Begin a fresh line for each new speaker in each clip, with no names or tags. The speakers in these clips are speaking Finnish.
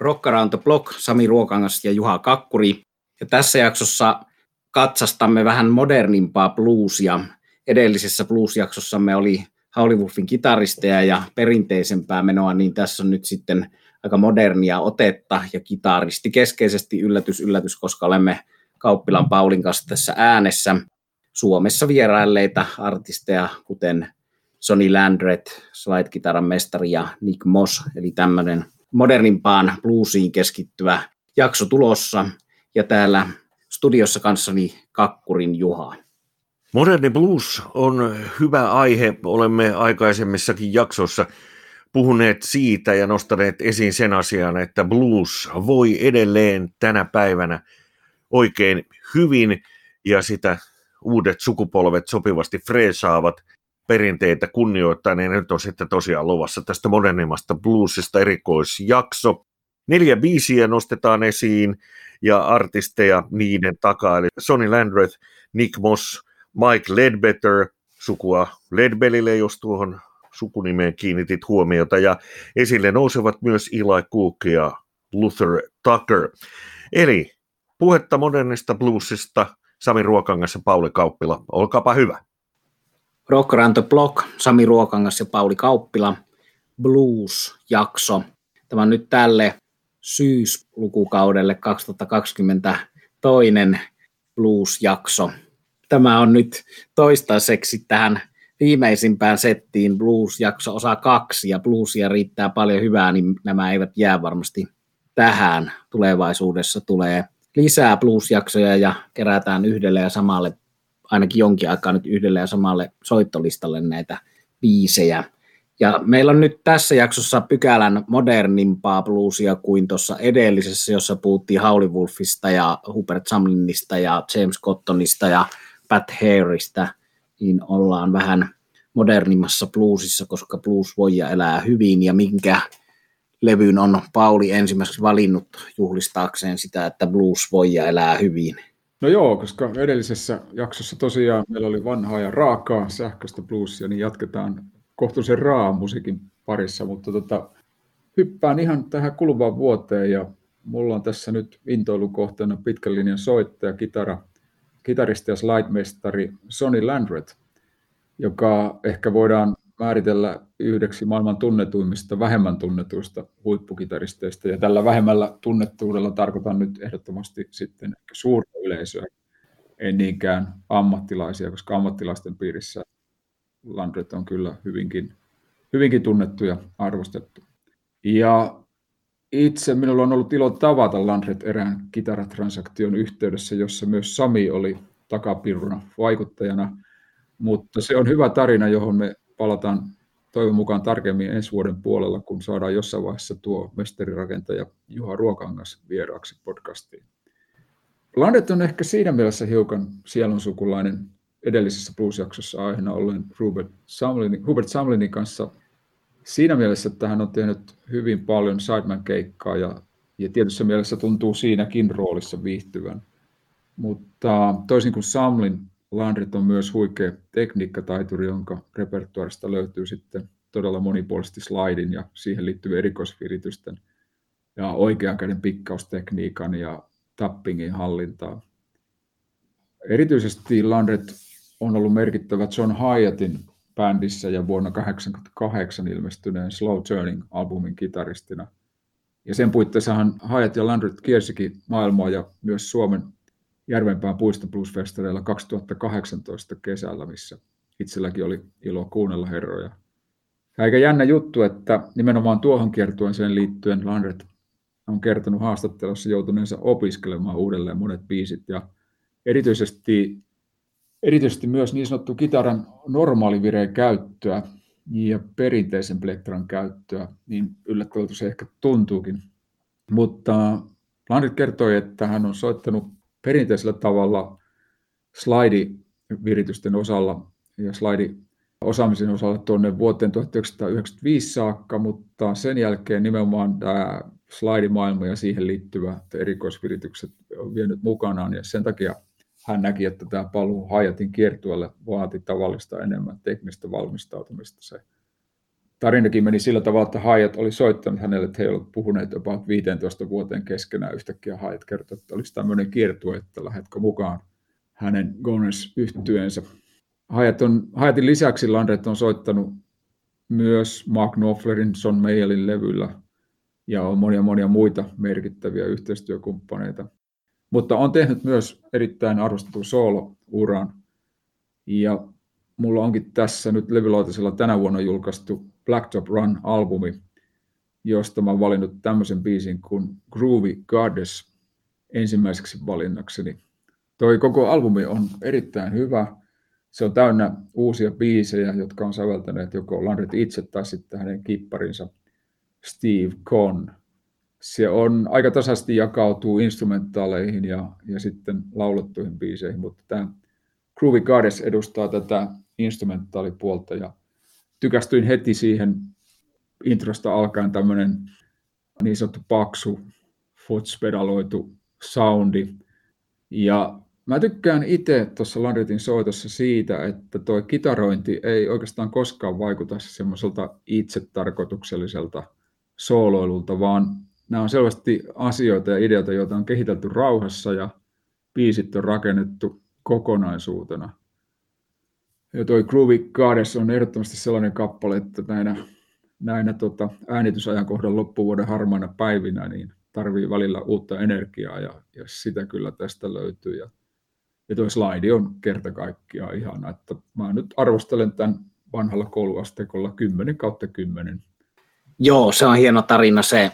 Rock Around the Block, Sami Ruokangas ja Juha Kakkuri. Ja tässä jaksossa katsastamme vähän modernimpaa bluesia. Edellisessä blues-jaksossamme oli Howley kitaristeja ja perinteisempää menoa, niin tässä on nyt sitten aika modernia otetta ja kitaristi keskeisesti yllätys, yllätys, koska olemme Kauppilan Paulin kanssa tässä äänessä Suomessa vierailleita artisteja, kuten Sonny Landret, slide-kitaran mestari ja Nick Moss, eli tämmöinen modernimpaan bluesiin keskittyvä jakso tulossa. Ja täällä studiossa kanssani Kakkurin Juha.
Moderni blues on hyvä aihe. Olemme aikaisemmissakin jaksoissa puhuneet siitä ja nostaneet esiin sen asian, että blues voi edelleen tänä päivänä oikein hyvin ja sitä uudet sukupolvet sopivasti freesaavat perinteitä kunnioittaa, niin nyt on sitten tosiaan luvassa tästä modernimmasta bluesista erikoisjakso. Neljä biisiä nostetaan esiin ja artisteja niiden takaa, eli Sonny Landreth, Nick Moss, Mike Ledbetter, sukua Ledbellille, jos tuohon sukunimeen kiinnitit huomiota, ja esille nousevat myös Eli Cook ja Luther Tucker. Eli puhetta modernista bluesista Sami Ruokangas ja Pauli Kauppila. Olkaapa hyvä.
Rock Around the Block, Sami Ruokangas ja Pauli Kauppila, Blues-jakso. Tämä on nyt tälle syyslukukaudelle 2020 toinen Blues-jakso. Tämä on nyt toistaiseksi tähän viimeisimpään settiin Blues-jakso osa kaksi, ja bluesia riittää paljon hyvää, niin nämä eivät jää varmasti tähän. Tulevaisuudessa tulee lisää blues-jaksoja ja kerätään yhdelle ja samalle, ainakin jonkin aikaa nyt yhdelle ja samalle soittolistalle näitä biisejä. Ja meillä on nyt tässä jaksossa pykälän modernimpaa bluesia kuin tuossa edellisessä, jossa puhuttiin Howley Wolfista ja Hubert Samlinista ja James Cottonista ja Pat Harrystä, niin ollaan vähän modernimmassa bluesissa, koska blues voi ja elää hyvin ja minkä levyn on Pauli ensimmäiseksi valinnut juhlistaakseen sitä, että blues voi ja elää hyvin?
No joo, koska edellisessä jaksossa tosiaan meillä oli vanhaa ja raakaa sähköistä bluesia, niin jatketaan kohtuullisen raa musiikin parissa, mutta tota, hyppään ihan tähän kuluvaan vuoteen ja mulla on tässä nyt intoilukohteena pitkän linjan soittaja, kitara, kitaristi ja slide-mestari Sonny Landret, joka ehkä voidaan määritellä yhdeksi maailman tunnetuimmista, vähemmän tunnetuista huippukitaristeista. Ja tällä vähemmällä tunnettuudella tarkoitan nyt ehdottomasti sitten suurta yleisöä, en niinkään ammattilaisia, koska ammattilaisten piirissä Landret on kyllä hyvinkin, hyvinkin tunnettu ja arvostettu. Ja itse minulla on ollut ilo tavata Landret erään kitaratransaktion yhteydessä, jossa myös Sami oli takapiruna vaikuttajana, mutta se on hyvä tarina, johon me palataan toivon mukaan tarkemmin ensi vuoden puolella, kun saadaan jossain vaiheessa tuo mestarirakentaja Juha Ruokangas vieraaksi podcastiin. Landet on ehkä siinä mielessä hiukan sielunsukulainen edellisessä blues-jaksossa aiheena ollen Hubert Samlinin, Hubert Samlinin kanssa siinä mielessä, että hän on tehnyt hyvin paljon sideman-keikkaa ja, ja tietyssä mielessä tuntuu siinäkin roolissa viihtyvän. Mutta toisin kuin Samlin, Landrit on myös huikea tekniikkataituri, jonka repertuarista löytyy sitten todella monipuolisesti slaidin ja siihen liittyvien erikoisviritysten ja oikean käden pikkaustekniikan ja tappingin hallintaa. Erityisesti Landret on ollut merkittävä John Hyattin bändissä ja vuonna 1988 ilmestyneen Slow Turning-albumin kitaristina. Ja sen puitteissahan Hyatt ja Landret kiersikin maailmaa ja myös Suomen Järvenpään puiston bluesfestareilla 2018 kesällä, missä itselläkin oli ilo kuunnella herroja. Aika jännä juttu, että nimenomaan tuohon kiertueeseen liittyen Landret on kertonut haastattelussa joutuneensa opiskelemaan uudelleen monet biisit ja erityisesti, erityisesti myös niin sanottu kitaran normaalivireen käyttöä ja perinteisen plektran käyttöä, niin yllättävältä se ehkä tuntuukin. Mutta Landrit kertoi, että hän on soittanut perinteisellä tavalla slide-viritysten osalla ja slide osaamisen osalla tuonne vuoteen 1995 saakka, mutta sen jälkeen nimenomaan tämä slide-maailma ja siihen liittyvät erikoisviritykset on vienyt mukanaan ja sen takia hän näki, että tämä paluu Hayatin kiertueelle vaati tavallista enemmän teknistä valmistautumista. Se tarinakin meni sillä tavalla, että Hyatt oli soittanut hänelle, että he olivat puhuneet jopa 15 vuoteen keskenään. Yhtäkkiä Hyatt kertoi, että olisi tämmöinen kiertue, että lähdetkö mukaan hänen Goners yhtyeensä. Hyatt on, Hyattin lisäksi Landret on soittanut myös Mark Knopflerin Son Mayallin levyllä ja on monia monia muita merkittäviä yhteistyökumppaneita. Mutta on tehnyt myös erittäin arvostetun solo-uran. Ja mulla onkin tässä nyt levylautasella tänä vuonna julkaistu Blacktop Run-albumi, josta mä oon valinnut tämmöisen biisin kuin Groovy Goddess ensimmäiseksi valinnakseni. Toi koko albumi on erittäin hyvä. Se on täynnä uusia biisejä, jotka on säveltäneet joko Landrit itse tai sitten hänen kipparinsa Steve Conn. Se on aika tasaisesti jakautuu instrumentaaleihin ja, ja sitten laulettuihin biiseihin, mutta tämä Groovy Goddess edustaa tätä instrumentaalipuolta ja tykästyin heti siihen introsta alkaen tämmöinen niin sanottu paksu, fotspedaloitu soundi. Ja mä tykkään itse tuossa Landritin soitossa siitä, että tuo kitarointi ei oikeastaan koskaan vaikuta semmoiselta itsetarkoitukselliselta sooloilulta, vaan nämä on selvästi asioita ja ideoita, joita on kehitelty rauhassa ja biisit on rakennettu kokonaisuutena. Ja toi Groovy Goddess on ehdottomasti sellainen kappale, että näinä, näinä tota, äänitysajankohdan loppuvuoden harmaina päivinä niin tarvii välillä uutta energiaa ja, ja sitä kyllä tästä löytyy. Ja, ja toi slide on kerta kaikkiaan ihana, että mä nyt arvostelen tämän vanhalla kouluasteikolla 10 kautta 10.
Joo, se on hieno tarina se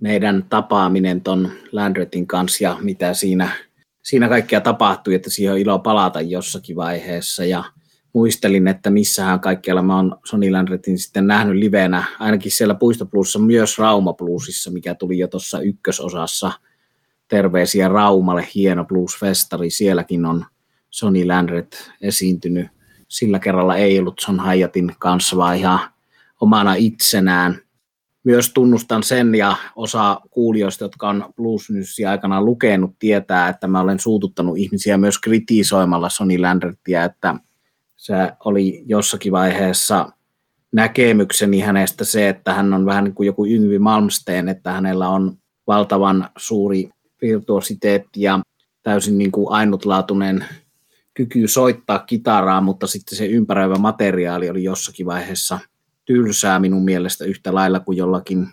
meidän tapaaminen ton Landretin kanssa ja mitä siinä, siinä kaikkea tapahtui, että siihen on ilo palata jossakin vaiheessa ja muistelin, että missähän kaikkialla mä oon Sony Landretin sitten nähnyt livenä, ainakin siellä Puisto Plusissa, myös Rauma Plusissa, mikä tuli jo tuossa ykkösosassa. Terveisiä Raumalle, hieno blues-festari, sielläkin on Sony Landret esiintynyt. Sillä kerralla ei ollut Son Hayatin kanssa, vaan ihan omana itsenään. Myös tunnustan sen ja osa kuulijoista, jotka on Blues Newsia aikanaan lukenut, tietää, että mä olen suututtanut ihmisiä myös kritisoimalla Sony Landrettia, että se oli jossakin vaiheessa näkemykseni hänestä se, että hän on vähän niin kuin joku Yngvi Malmsteen, että hänellä on valtavan suuri virtuositeetti ja täysin niin kuin ainutlaatuinen kyky soittaa kitaraa, mutta sitten se ympäröivä materiaali oli jossakin vaiheessa tylsää minun mielestä yhtä lailla kuin jollakin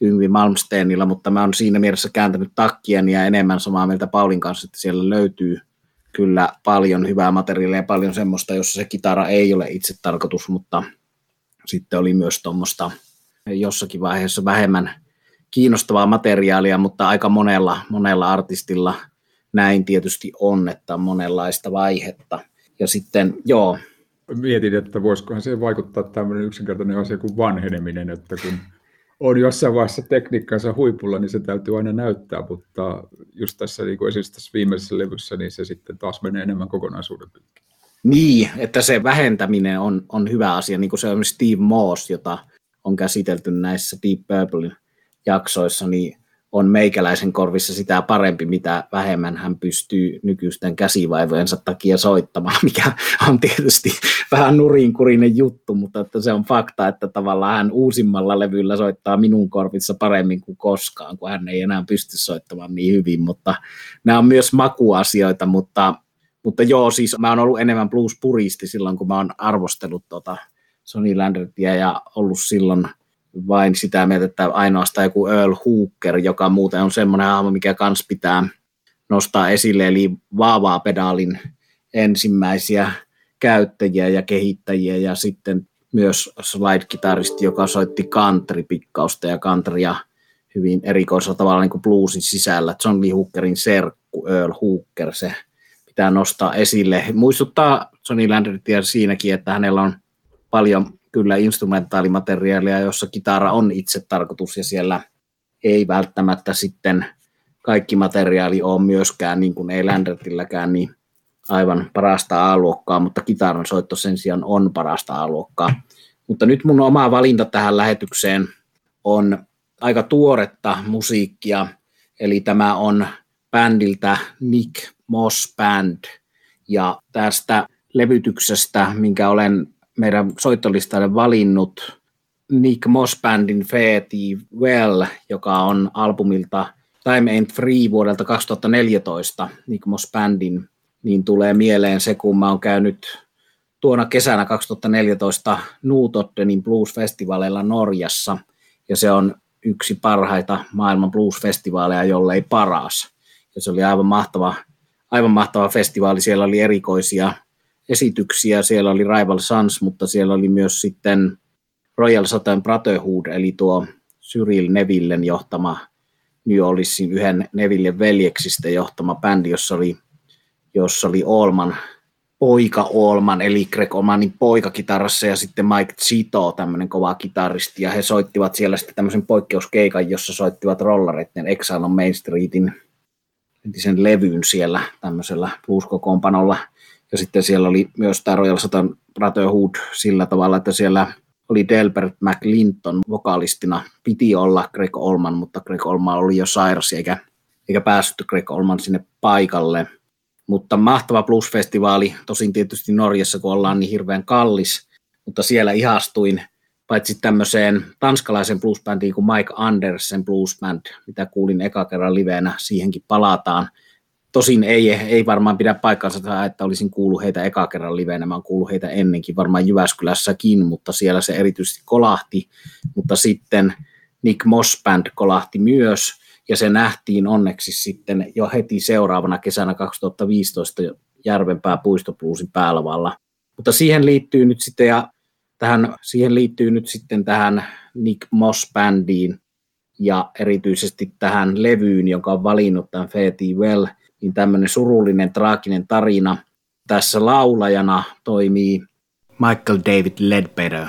Yngvi Malmsteenilla, mutta mä oon siinä mielessä kääntänyt takkien ja enemmän samaa mieltä Paulin kanssa, että siellä löytyy – kyllä paljon hyvää materiaalia ja paljon semmoista, jossa se kitara ei ole itse tarkoitus, mutta sitten oli myös tuommoista jossakin vaiheessa vähemmän kiinnostavaa materiaalia, mutta aika monella, monella artistilla näin tietysti on, että on monenlaista vaihetta. Ja sitten, joo.
Mietin, että voisikohan se vaikuttaa tämmöinen yksinkertainen asia kuin vanheneminen, että kun on jossain vaiheessa tekniikkansa huipulla, niin se täytyy aina näyttää, mutta just tässä, niin kuin esimerkiksi tässä viimeisessä levyssä, niin se sitten taas menee enemmän kokonaisuuden pitkin.
Niin, että se vähentäminen on, on hyvä asia, niin kuin se on Steve Moss, jota on käsitelty näissä Deep Purple jaksoissa, niin on meikäläisen korvissa sitä parempi, mitä vähemmän hän pystyy nykyisten käsivaivojensa takia soittamaan, mikä on tietysti vähän nurinkurinen juttu, mutta että se on fakta, että tavallaan hän uusimmalla levyllä soittaa minun korvissa paremmin kuin koskaan, kun hän ei enää pysty soittamaan niin hyvin, mutta nämä on myös makuasioita, mutta, mutta joo, siis mä oon ollut enemmän blues-puristi silloin, kun mä oon arvostellut tota Sonny Landrettia ja ollut silloin – vain sitä mieltä, että ainoastaan joku Earl Hooker, joka muuten on semmoinen hahmo, mikä kans pitää nostaa esille, eli vaavaa pedaalin ensimmäisiä käyttäjiä ja kehittäjiä ja sitten myös slide-kitaristi, joka soitti country-pikkausta ja countrya hyvin erikoisella tavalla niin kuin bluesin sisällä. John Lee Hookerin serkku Earl Hooker, se pitää nostaa esille. Muistuttaa Johnny Landretia siinäkin, että hänellä on paljon kyllä instrumentaalimateriaalia, jossa kitara on itse tarkoitus ja siellä ei välttämättä sitten kaikki materiaali ole myöskään, niin kuin ei Landretilläkään, niin aivan parasta A-luokkaa, mutta kitaran soitto sen sijaan on parasta A-luokkaa. Mutta nyt mun oma valinta tähän lähetykseen on aika tuoretta musiikkia, eli tämä on bändiltä Nick Moss Band, ja tästä levytyksestä, minkä olen meidän soittolistalle valinnut, Nick Moss Bandin Fairty Well, joka on albumilta Time Ain't Free vuodelta 2014, Nick Moss Bandin, niin tulee mieleen se, kun mä oon käynyt tuona kesänä 2014 Nuutottenin blues-festivaaleilla Norjassa, ja se on yksi parhaita maailman blues-festivaaleja, jollei paras. Ja se oli aivan mahtava, aivan mahtava festivaali. Siellä oli erikoisia esityksiä, siellä oli Rival Sons, mutta siellä oli myös sitten Royal Southern Brotherhood, eli tuo Cyril Nevillen johtama New Orleansin yhden Nevillen veljeksistä johtama bändi, jossa oli, jossa oli Olman poika Olman, eli Greg Olmanin poika kitarassa ja sitten Mike Zito, tämmöinen kova kitaristi, ja he soittivat siellä sitten tämmöisen poikkeuskeikan, jossa soittivat rollareiden Exile on Main Streetin entisen levyyn siellä tämmöisellä blues-kokoonpanolla, ja sitten siellä oli myös tämä Royal Satan Brotherhood sillä tavalla, että siellä oli Delbert McLinton vokalistina. Piti olla Greg Olman, mutta Greg Olman oli jo sairas eikä, eikä päässyt Greg Olman sinne paikalle. Mutta mahtava bluesfestivaali, tosin tietysti Norjassa, kun ollaan niin hirveän kallis, mutta siellä ihastuin paitsi tämmöiseen tanskalaisen bluesbändiin kuin Mike Andersen bluesband, mitä kuulin eka kerran liveenä, siihenkin palataan – Tosin ei, ei varmaan pidä paikkansa, että olisin kuullut heitä eka kerran liveenä, mä oon kuullut heitä ennenkin, varmaan Jyväskylässäkin, mutta siellä se erityisesti kolahti, mutta sitten Nick Moss Band kolahti myös, ja se nähtiin onneksi sitten jo heti seuraavana kesänä 2015 Järvenpää puistopluusin päälavalla. Mutta siihen liittyy nyt sitten, ja tähän, siihen liittyy nyt sitten tähän Nick Moss Bandiin, ja erityisesti tähän levyyn, joka on valinnut tämän Fetty Well – niin tämmöinen surullinen, traaginen tarina. Tässä laulajana toimii Michael David Ledbetter,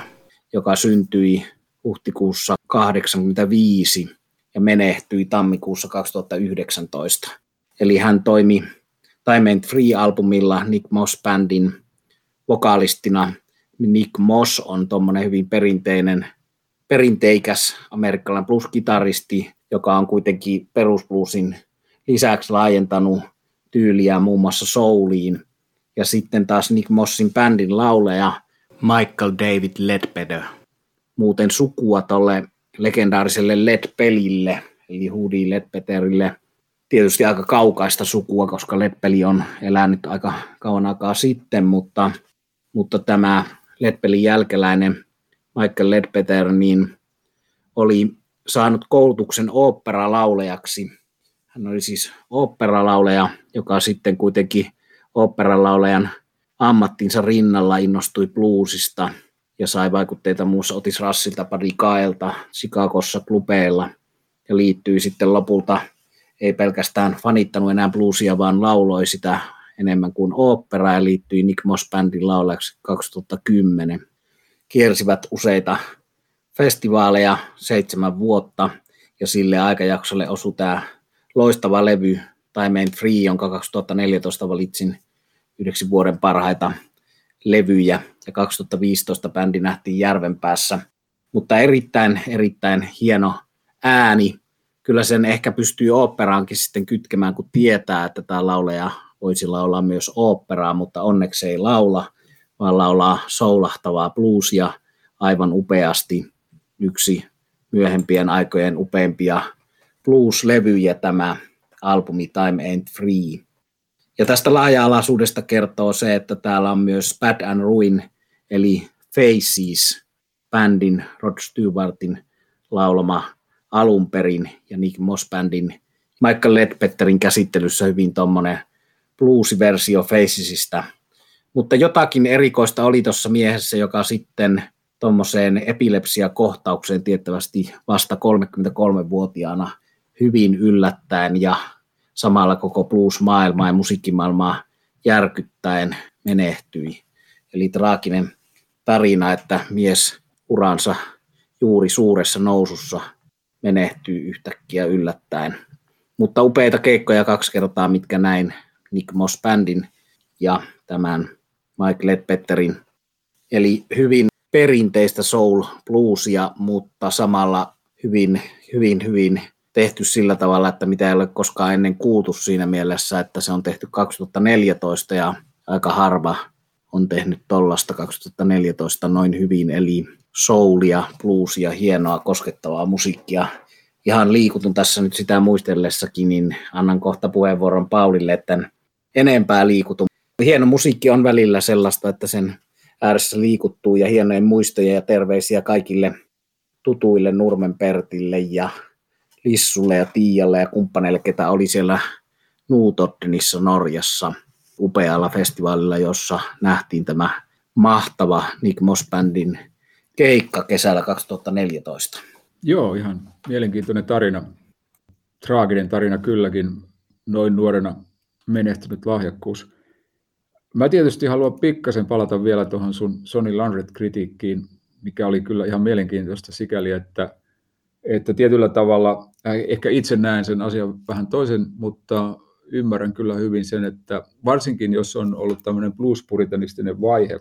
joka syntyi huhtikuussa 1985 ja menehtyi tammikuussa 2019. Eli hän toimi Time Free-albumilla Nick Moss Bandin vokalistina. Nick Moss on tuommoinen hyvin perinteinen, perinteikäs amerikkalainen blues-kitaristi, joka on kuitenkin perusbluesin lisäksi laajentanut tyyliä muun muassa souliin. Ja sitten taas Nick Mossin bändin lauleja Michael David Ledbetter. Muuten sukua tolle legendaariselle Led-pelille, eli Hoodie Ledbetterille. Tietysti aika kaukaista sukua, koska Ledpeli on elänyt aika kauan aikaa sitten, mutta, mutta tämä Ledpelin jälkeläinen Michael Ledbetter niin oli saanut koulutuksen oopperalaulejaksi hän oli siis oopperalauleja, joka sitten kuitenkin oopperalaulejan ammattinsa rinnalla innostui bluesista ja sai vaikutteita muussa Otis Rassilta, Buddy Kaelta, Chicagossa klubeilla ja liittyi sitten lopulta ei pelkästään fanittanut enää bluesia, vaan lauloi sitä enemmän kuin opera ja liittyi Nick Moss Bandin laulajaksi 2010. Kiersivät useita festivaaleja seitsemän vuotta ja sille aikajaksolle osui tämä loistava levy, Time Ain't Free, jonka 2014 valitsin yhdeksi vuoden parhaita levyjä, ja 2015 bändi nähtiin Järvenpäässä, mutta erittäin, erittäin hieno ääni. Kyllä sen ehkä pystyy oopperaankin sitten kytkemään, kun tietää, että tämä lauleja voisi laulaa myös oopperaa, mutta onneksi ei laula, vaan laulaa soulahtavaa bluesia aivan upeasti. Yksi myöhempien aikojen upeimpia blues-levyjä tämä albumi Time Ain't Free. Ja tästä laaja-alaisuudesta kertoo se, että täällä on myös Bad and Ruin, eli Faces, bändin Rod Stewartin laulama alun perin, ja Nick Moss bändin Michael Ledbetterin käsittelyssä hyvin tuommoinen bluesiversio Facesista. Mutta jotakin erikoista oli tuossa miehessä, joka sitten tuommoiseen epilepsiakohtaukseen tiettävästi vasta 33-vuotiaana – hyvin yllättäen ja samalla koko blues-maailmaa ja musiikkimaailmaa järkyttäen menehtyi. Eli traaginen tarina, että mies uransa juuri suuressa nousussa menehtyy yhtäkkiä yllättäen. Mutta upeita keikkoja kaksi kertaa, mitkä näin Nick Moss Bandin ja tämän Mike Ledbetterin. Eli hyvin perinteistä soul bluesia, mutta samalla hyvin, hyvin, hyvin tehty sillä tavalla, että mitä ei ole koskaan ennen kuultu siinä mielessä, että se on tehty 2014 ja aika harva on tehnyt tollasta 2014 noin hyvin, eli soulia, bluesia, hienoa, koskettavaa musiikkia. Ihan liikutun tässä nyt sitä muistellessakin, niin annan kohta puheenvuoron Paulille, että enempää liikutun. Hieno musiikki on välillä sellaista, että sen ääressä liikuttuu ja hienoja muistoja ja terveisiä kaikille tutuille Nurmen Pertille ja Lissulle ja Tiialle ja kumppaneille, ketä oli siellä Nuutottenissa Norjassa upealla festivaalilla, jossa nähtiin tämä mahtava Nick Moss-bändin keikka kesällä 2014.
Joo, ihan mielenkiintoinen tarina. Traaginen tarina kylläkin, noin nuorena menehtynyt lahjakkuus. Mä tietysti haluan pikkasen palata vielä tuohon sun Sony Landret-kritiikkiin, mikä oli kyllä ihan mielenkiintoista sikäli, että, että tietyllä tavalla, ehkä itse näen sen asian vähän toisen, mutta ymmärrän kyllä hyvin sen, että varsinkin jos on ollut tämmöinen blues-puritanistinen vaihe,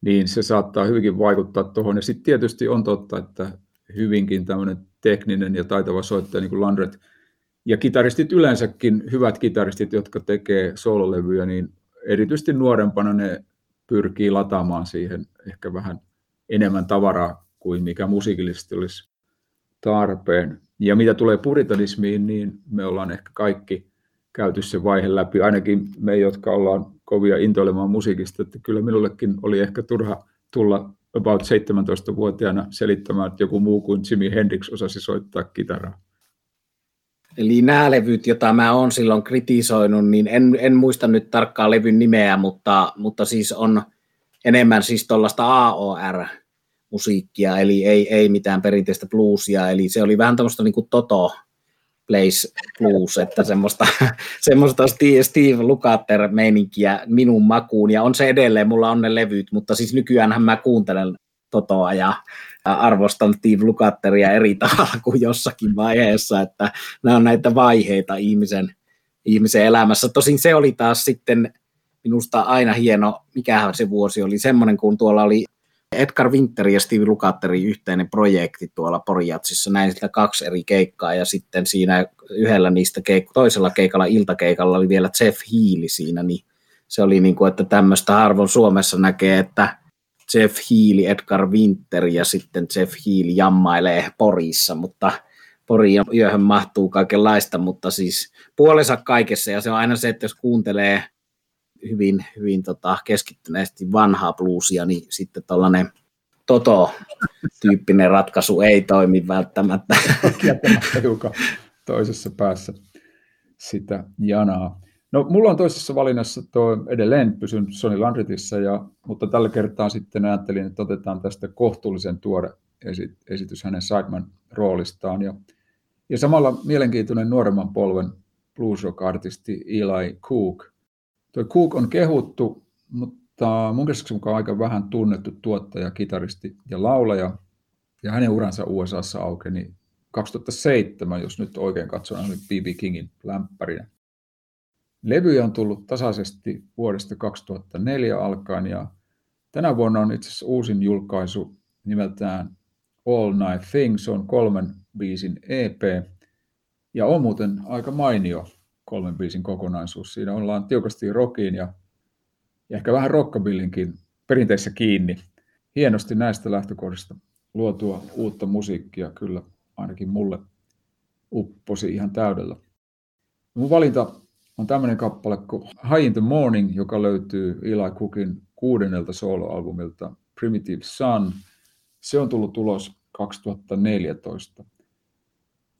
niin se saattaa hyvinkin vaikuttaa tuohon. Ja sitten tietysti on totta, että hyvinkin tämmöinen tekninen ja taitava soittaja niin kuin Landret ja kitaristit yleensäkin, hyvät kitaristit, jotka tekee soololevyjä, niin erityisesti nuorempana ne pyrkii lataamaan siihen ehkä vähän enemmän tavaraa kuin mikä musiikillisesti olisi tarpeen. Ja mitä tulee puritanismiin, niin me ollaan ehkä kaikki käyty se vaihe läpi, ainakin me, jotka ollaan kovia intoilemaan musiikista, että kyllä minullekin oli ehkä turha tulla about 17-vuotiaana selittämään, että joku muu kuin Jimi Hendrix osasi soittaa kitaraa.
Eli nämä levyt, joita mä oon silloin kritisoinut, niin en, en muista nyt tarkkaan levyn nimeä, mutta, mutta siis on enemmän siis tuollaista AOR-musiikkia, eli ei, ei mitään perinteistä bluesia, eli se oli vähän tämmöistä niin kuin Toto Place Blues, että semmoista, semmoista Steve, Steve Lukather-meininkiä minun makuun, ja on se edelleen, mulla on ne levyt, mutta siis nykyään mä kuuntelen Totoa ja arvostan Steve Lukatteria eri tavalla kuin jossakin vaiheessa, että nämä on näitä vaiheita ihmisen, ihmisen elämässä. Tosin se oli taas sitten minusta aina hieno, mikähän se vuosi oli, semmoinen kun tuolla oli Edgar Winter ja Steve Lukatterin yhteinen projekti tuolla Porijatsissa, näin sitä kaksi eri keikkaa ja sitten siinä yhdellä niistä keik- toisella keikalla, iltakeikalla oli vielä Jeff Healy siinä, niin se oli niin kuin, että tämmöistä harvoin Suomessa näkee, että Jeff Healy, Edgar Winter ja sitten Jeff Healy jammailee Porissa, mutta Pori yöhön mahtuu kaikenlaista, mutta siis puolensa kaikessa ja se on aina se, että jos kuuntelee hyvin, hyvin tota, keskittyneesti vanhaa bluesia, niin sitten tuollainen Toto-tyyppinen ratkaisu ei toimi välttämättä.
Hiukan toisessa päässä sitä janaa. No, mulla on toisessa valinnassa tuo edelleen pysyn Sony Landritissa, ja, mutta tällä kertaa sitten ajattelin, että otetaan tästä kohtuullisen tuore esitys hänen Sideman roolistaan. Ja, ja samalla mielenkiintoinen nuoremman polven blues rock-artisti Eli Cook. Tuo Cook on kehuttu, mutta mun käsitykseni mukaan aika vähän tunnettu tuottaja, kitaristi ja laulaja. Ja hänen uransa USAssa aukeni 2007, jos nyt oikein katson, hän oli B.B. Kingin lämpärinä. Levyjä on tullut tasaisesti vuodesta 2004 alkaen ja tänä vuonna on itse asiassa uusin julkaisu nimeltään All Night Things, on kolmen biisin EP ja on muuten aika mainio kolmen biisin kokonaisuus. Siinä ollaan tiukasti rockiin ja, ja ehkä vähän rockabillinkin perinteessä kiinni. Hienosti näistä lähtökohdista luotua uutta musiikkia kyllä ainakin mulle upposi ihan täydellä. Mun valinta on tämmöinen kappale kuin High in the Morning, joka löytyy Eli Cookin kuudennelta soloalbumilta Primitive Sun. Se on tullut ulos 2014.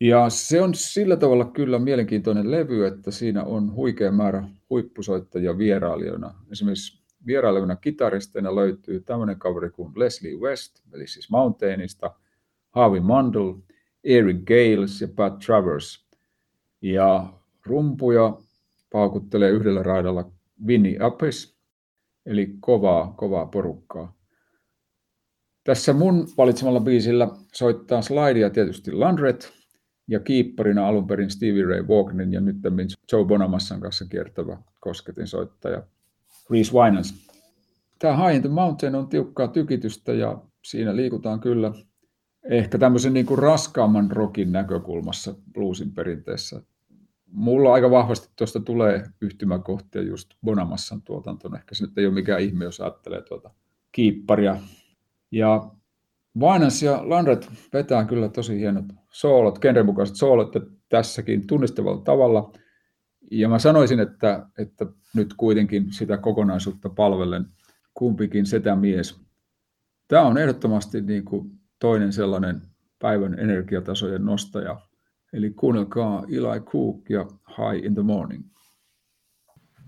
Ja se on sillä tavalla kyllä mielenkiintoinen levy, että siinä on huikea määrä huippusoittajia vierailijoina. Esimerkiksi vierailevina kitaristeina löytyy tämmöinen kaveri kuin Leslie West, eli siis Mountainista, Harvey Mundell, Eric Gales ja Pat Travers. Ja rumpuja paukuttelee yhdellä raidalla Vinnie Apis, eli kovaa, kovaa porukkaa. Tässä mun valitsemalla biisillä soittaa slidea tietysti Landret ja kiipparina alun perin Stevie Ray Vaughanin ja nyt Joe Bonamassan kanssa kiertävä kosketin soittaja Reese Winans. Tämä High in the Mountain on tiukkaa tykitystä ja siinä liikutaan kyllä ehkä tämmöisen niin kuin raskaamman rokin näkökulmassa bluesin perinteessä mulla aika vahvasti tuosta tulee yhtymäkohtia just Bonamassan tuotantona. Ehkä se nyt ei ole mikään ihme, jos ajattelee tuota kiipparia. Ja Vinance ja Landret vetää kyllä tosi hienot soolot, genren mukaiset soolot tässäkin tunnistavalla tavalla. Ja mä sanoisin, että, että nyt kuitenkin sitä kokonaisuutta palvellen kumpikin setä mies. Tämä on ehdottomasti niin kuin toinen sellainen päivän energiatasojen nostaja. Eli kuunnelkaa Eli Cook ja High in the Morning.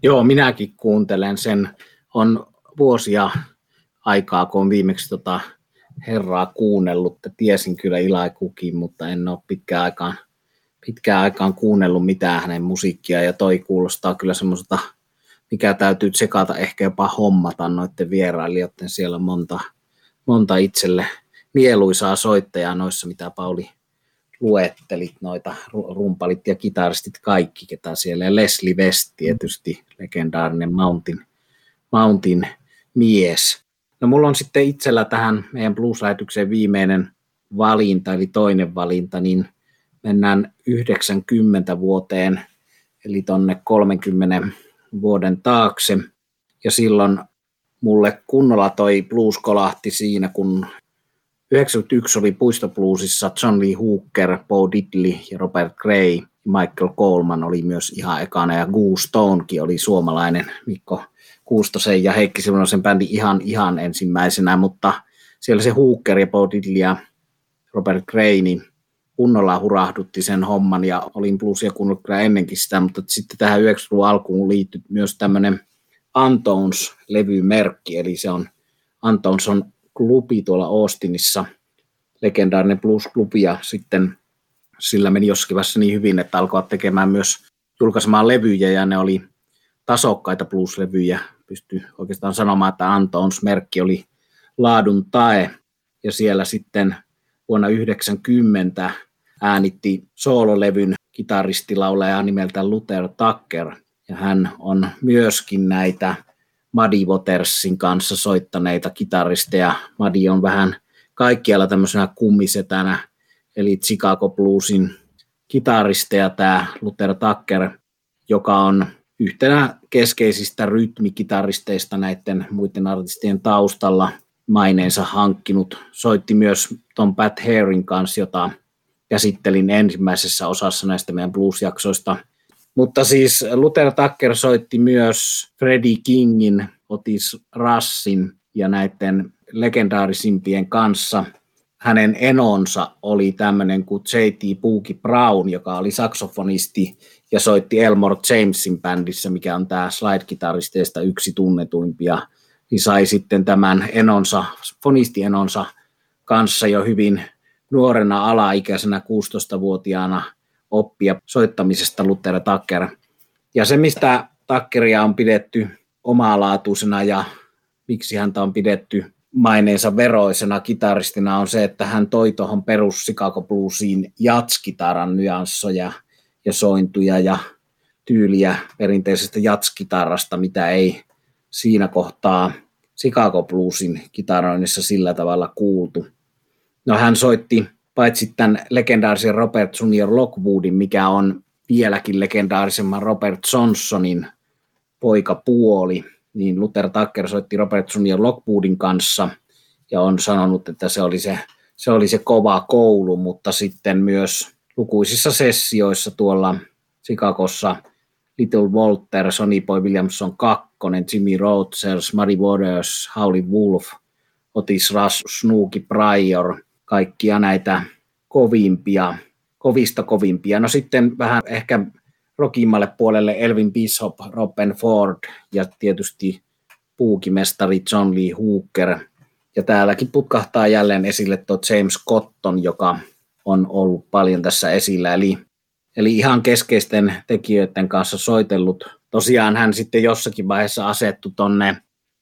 Joo, minäkin kuuntelen sen. On vuosia aikaa, kun on viimeksi tota herraa kuunnellut. että Tiesin kyllä Eli Cookin, mutta en ole pitkään aikaan, pitkään aikaan kuunnellut mitään hänen musiikkia. Ja toi kuulostaa kyllä semmoiselta, mikä täytyy tsekata, ehkä jopa hommata noiden vierailijoiden siellä monta, monta itselle mieluisaa soittajaa noissa, mitä Pauli luettelit, noita rumpalit ja kitaristit kaikki, ketä siellä, ja Leslie West tietysti, legendaarinen Mountain, Mountain mies. No mulla on sitten itsellä tähän meidän blues-lähetykseen viimeinen valinta, eli toinen valinta, niin mennään 90 vuoteen, eli tonne 30 vuoden taakse. Ja silloin mulle kunnolla toi blues kolahti siinä, kun 91 oli puistobluesissa John Lee Hooker, Bo Diddley ja Robert Gray. Michael Coleman oli myös ihan ekana ja Goose Stonekin oli suomalainen Mikko Kuustosen ja Heikki Silvonosen bändi ihan, ihan ensimmäisenä, mutta siellä se Hooker ja Bo Diddley ja Robert Gray, niin kunnolla hurahdutti sen homman ja olin bluesia kuunnellut kyllä ennenkin sitä, mutta sitten tähän 90-luvun alkuun liittyi myös tämmöinen Antons-levymerkki, eli se on Antons on klubi tuolla Austinissa, legendaarinen blues-klubi, ja sitten sillä meni jossakin vaiheessa niin hyvin, että alkoivat tekemään myös julkaisemaan levyjä, ja ne oli tasokkaita blues-levyjä. Pystyy oikeastaan sanomaan, että Antons merkki oli laadun tae, ja siellä sitten vuonna 90 äänitti soololevyn kitaristilaulaja nimeltä Luther Tucker, ja hän on myöskin näitä Muddy Watersin kanssa soittaneita kitaristeja. Muddy on vähän kaikkialla tämmöisenä kummisetänä, eli Chicago Bluesin kitaristeja tämä Luther Tucker, joka on yhtenä keskeisistä rytmikitaristeista näiden muiden artistien taustalla maineensa hankkinut. Soitti myös Tom Pat Harin kanssa, jota käsittelin ensimmäisessä osassa näistä meidän blues-jaksoista – mutta siis Luther Tucker soitti myös Freddie Kingin, Otis Rassin ja näiden legendaarisimpien kanssa. Hänen enonsa oli tämmöinen kuin J.T. Pookie Brown, joka oli saksofonisti ja soitti Elmore Jamesin bändissä, mikä on tämä slide-kitaristeista yksi tunnetuimpia. Niin sai sitten tämän enonsa, fonistienonsa kanssa jo hyvin nuorena alaikäisenä 16-vuotiaana – oppia soittamisesta Luther Tucker. Ja se, mistä Tuckeria on pidetty omalaatuisena ja miksi häntä on pidetty maineensa veroisena kitaristina on se, että hän toi tuohon perus Chicago Bluesiin jatskitaran nyanssoja ja sointuja ja tyyliä perinteisestä jatskitarasta, mitä ei siinä kohtaa Chicago Bluesin kitaroinnissa sillä tavalla kuultu. No hän soitti paitsi tämän legendaarisen Robert Junior Lockwoodin, mikä on vieläkin legendaarisemman Robert Johnsonin poikapuoli, niin Luther Tucker soitti Robert Junior Lockwoodin kanssa ja on sanonut, että se oli se, se oli se kova koulu, mutta sitten myös lukuisissa sessioissa tuolla Chicagossa Little Walter, Sonny Boy Williamson 2, Jimmy Rogers, Muddy Waters, Howley Wolf, Otis Rush, Snooki Pryor – kaikkia näitä kovimpia, kovista kovimpia. No sitten vähän ehkä rokimmalle puolelle Elvin Bishop, Robin Ford ja tietysti puukimestari John Lee Hooker. Ja täälläkin putkahtaa jälleen esille tuo James Cotton, joka on ollut paljon tässä esillä. Eli, eli ihan keskeisten tekijöiden kanssa soitellut. Tosiaan hän sitten jossakin vaiheessa asettu tonne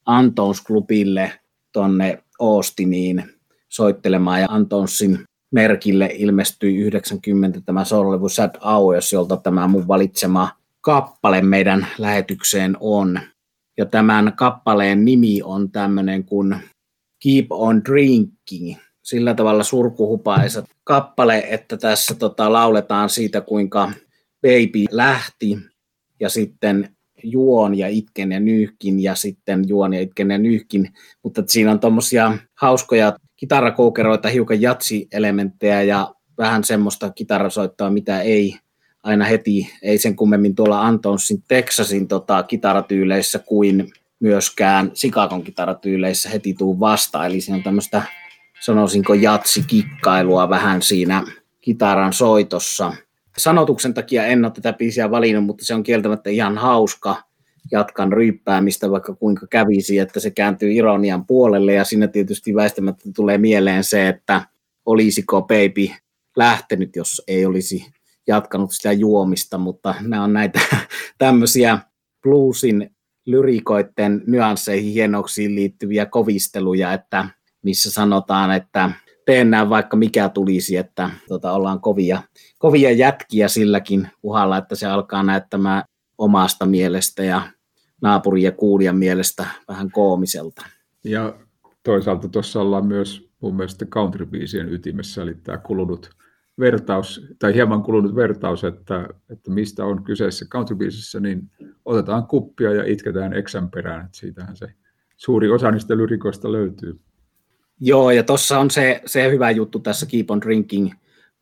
Antons-klubille, tonne Austiniin soittelemaan ja Antonsin merkille ilmestyi 90 tämä soololevy Sad Hours, jolta tämä mun valitsema kappale meidän lähetykseen on. Ja tämän kappaleen nimi on tämmöinen kuin Keep on Drinking. Sillä tavalla surkuhupaisa kappale, että tässä tota, lauletaan siitä, kuinka baby lähti ja sitten juon ja itken ja nyyhkin ja sitten juon ja itken ja nyyhkin, mutta siinä on tuommoisia hauskoja kitarakoukeroita, hiukan jatsi-elementtejä ja vähän semmoista kitarasoittoa, mitä ei aina heti, ei sen kummemmin tuolla Antonsin Texasin tota, kitaratyyleissä kuin myöskään Sikakon kitaratyyleissä heti tuu vasta. Eli siinä on tämmöistä, sanoisinko, jatsikikkailua vähän siinä kitaran soitossa. Sanotuksen takia en ole tätä biisiä valinnut, mutta se on kieltämättä ihan hauska. Jatkan ryyppäämistä, vaikka kuinka kävisi, että se kääntyy ironian puolelle. Ja siinä tietysti väistämättä tulee mieleen se, että olisiko Baby lähtenyt, jos ei olisi jatkanut sitä juomista, mutta nämä on näitä tämmöisiä bluesin lyrikoiden nyansseihin, hienoksiin liittyviä kovisteluja, että missä sanotaan, että teen näin vaikka mikä tulisi, että tota, ollaan kovia, kovia jätkiä silläkin uhalla, että se alkaa näyttämään omasta mielestä ja naapurin ja kuulijan mielestä vähän koomiselta.
Ja toisaalta tuossa ollaan myös mun mielestä country ytimessä, eli tämä kulunut vertaus, tai hieman kulunut vertaus, että, että mistä on kyseessä country niin otetaan kuppia ja itketään eksän perään, että siitähän se suuri osa niistä lyrikoista löytyy.
Joo, ja tuossa on se, se hyvä juttu tässä Keep on Drinking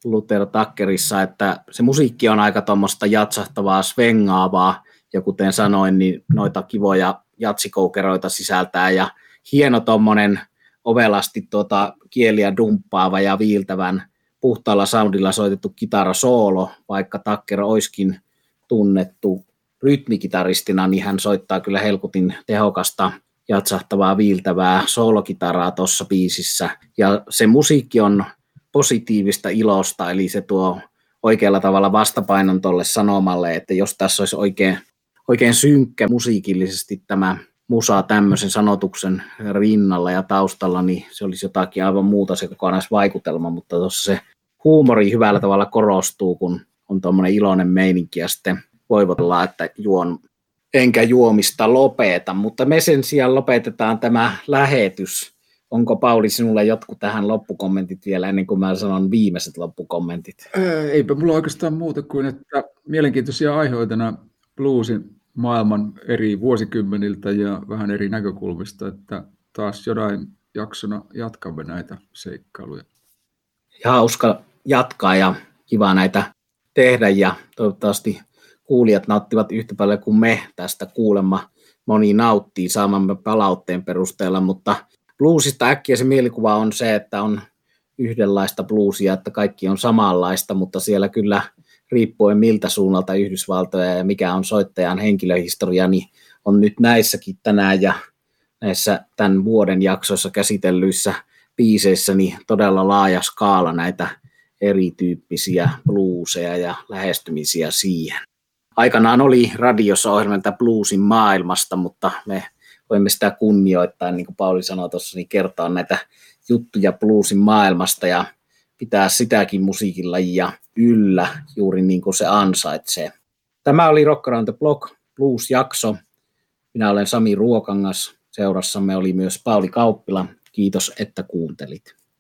Luther Tuckerissa, että se musiikki on aika tuommoista jatsahtavaa, svengaavaa, ja kuten sanoin, niin noita kivoja jatsikoukeroita sisältää, ja hieno tuommoinen ovelasti tuota kieliä dumppaava ja viiltävän puhtaalla soundilla soitettu kitarasoolo, vaikka Takker oiskin tunnettu rytmikitaristina, niin hän soittaa kyllä helkutin tehokasta jatsahtavaa, viiltävää soolokitaraa tuossa biisissä. Ja se musiikki on positiivista ilosta, eli se tuo oikealla tavalla vastapainon tuolle sanomalle, että jos tässä olisi oikein, oikein synkkä musiikillisesti tämä musa tämmöisen sanotuksen rinnalla ja taustalla, niin se olisi jotakin aivan muuta se kokonaisvaikutelma, mutta tuossa se huumori hyvällä tavalla korostuu, kun on tuommoinen iloinen meininki ja sitten voivotellaan, että juon enkä juomista lopeta, mutta me sen sijaan lopetetaan tämä lähetys. Onko Pauli sinulle jotkut tähän loppukommentit vielä ennen kuin mä sanon viimeiset loppukommentit?
Eipä mulla oikeastaan muuta kuin, että mielenkiintoisia aiheita bluesin maailman eri vuosikymmeniltä ja vähän eri näkökulmista, että taas jonain jaksona jatkamme näitä seikkailuja.
Ja hauska jatkaa ja kiva näitä tehdä ja toivottavasti kuulijat nauttivat yhtä paljon kuin me tästä kuulemma. Moni nauttii saamamme palautteen perusteella, mutta bluesista äkkiä se mielikuva on se, että on yhdenlaista bluesia, että kaikki on samanlaista, mutta siellä kyllä riippuen miltä suunnalta Yhdysvaltoja ja mikä on soittajan henkilöhistoria, niin on nyt näissäkin tänään ja näissä tämän vuoden jaksoissa käsitellyissä biiseissä niin todella laaja skaala näitä erityyppisiä blueseja ja lähestymisiä siihen. Aikanaan oli radiossa ohjelmalta bluesin maailmasta, mutta me voimme sitä kunnioittaa, niin kuin Pauli sanoi tuossa, niin kertoa näitä juttuja bluesin maailmasta ja pitää sitäkin musiikin lajia yllä juuri niin kuin se ansaitsee. Tämä oli Rock Around the Block Blues-jakso. Minä olen Sami Ruokangas. Seurassamme oli myös Pauli Kauppila. Kiitos, että kuuntelit.